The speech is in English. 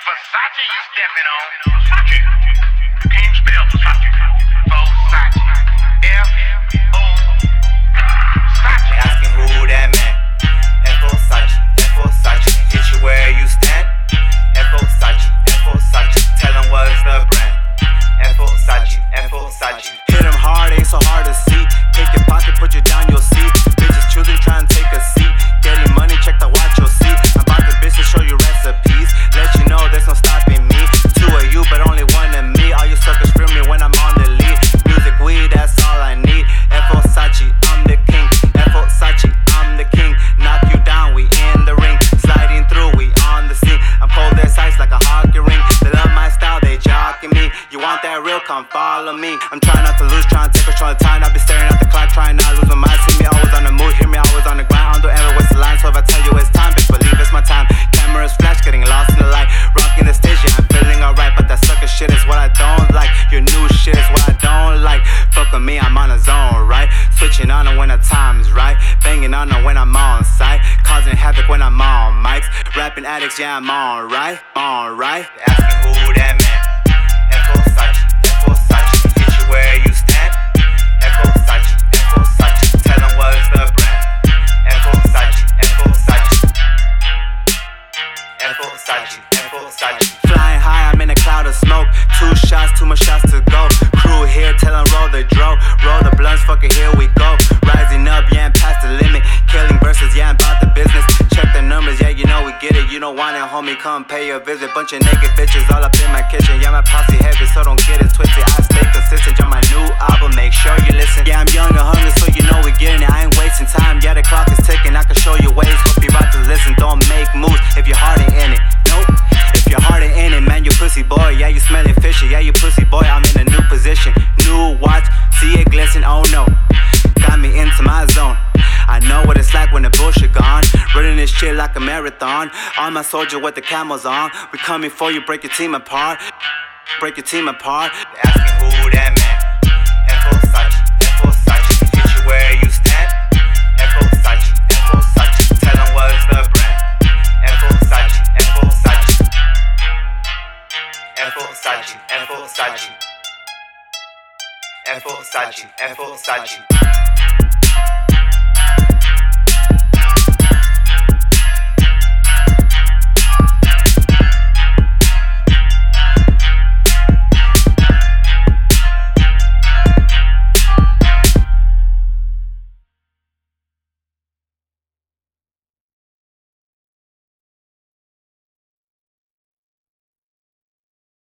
Versace you stepping on. You spell Come follow me. I'm trying not to lose, trying to take control of time. I've been staring at the clock, trying not to lose my mind. See me always on the move, hear me always on the grind. I'm doing ever what's the line. So if I tell you it's time, bitch, believe it's my time. Cameras flash, getting lost in the light. Rocking the stage, yeah, I'm feeling alright. But that sucker shit is what I don't like. Your new shit is what I don't like. Fuck with me, I'm on a zone, right? Switching on when the time's right. Banging on when I'm on site. Causing havoc when I'm on mics. Rapping addicts, yeah, I'm on right. On right. Asking F Versace, F Versace. Flying high, I'm in a cloud of smoke. Two shots, too much shots to go. Crew here, tell 'em roll the dro. Roll the blunts, fuck it, here we go. Rising up, yeah, I'm past the limit. Killing verses, yeah, I'm about the business. Check the numbers, yeah, you know we get it. You don't want it, homie, come pay a visit. Bunch of naked bitches all up in my kitchen. Yeah, my posse heavy, so don't get it twisted. I stay consistent on my new album, make sure you listen. Yeah, shit like a marathon. I'm a soldier with the camels on. We coming for you, break your team apart. Break your team apart. Asking who that man. Versace, F stand. F Versace, F Versace.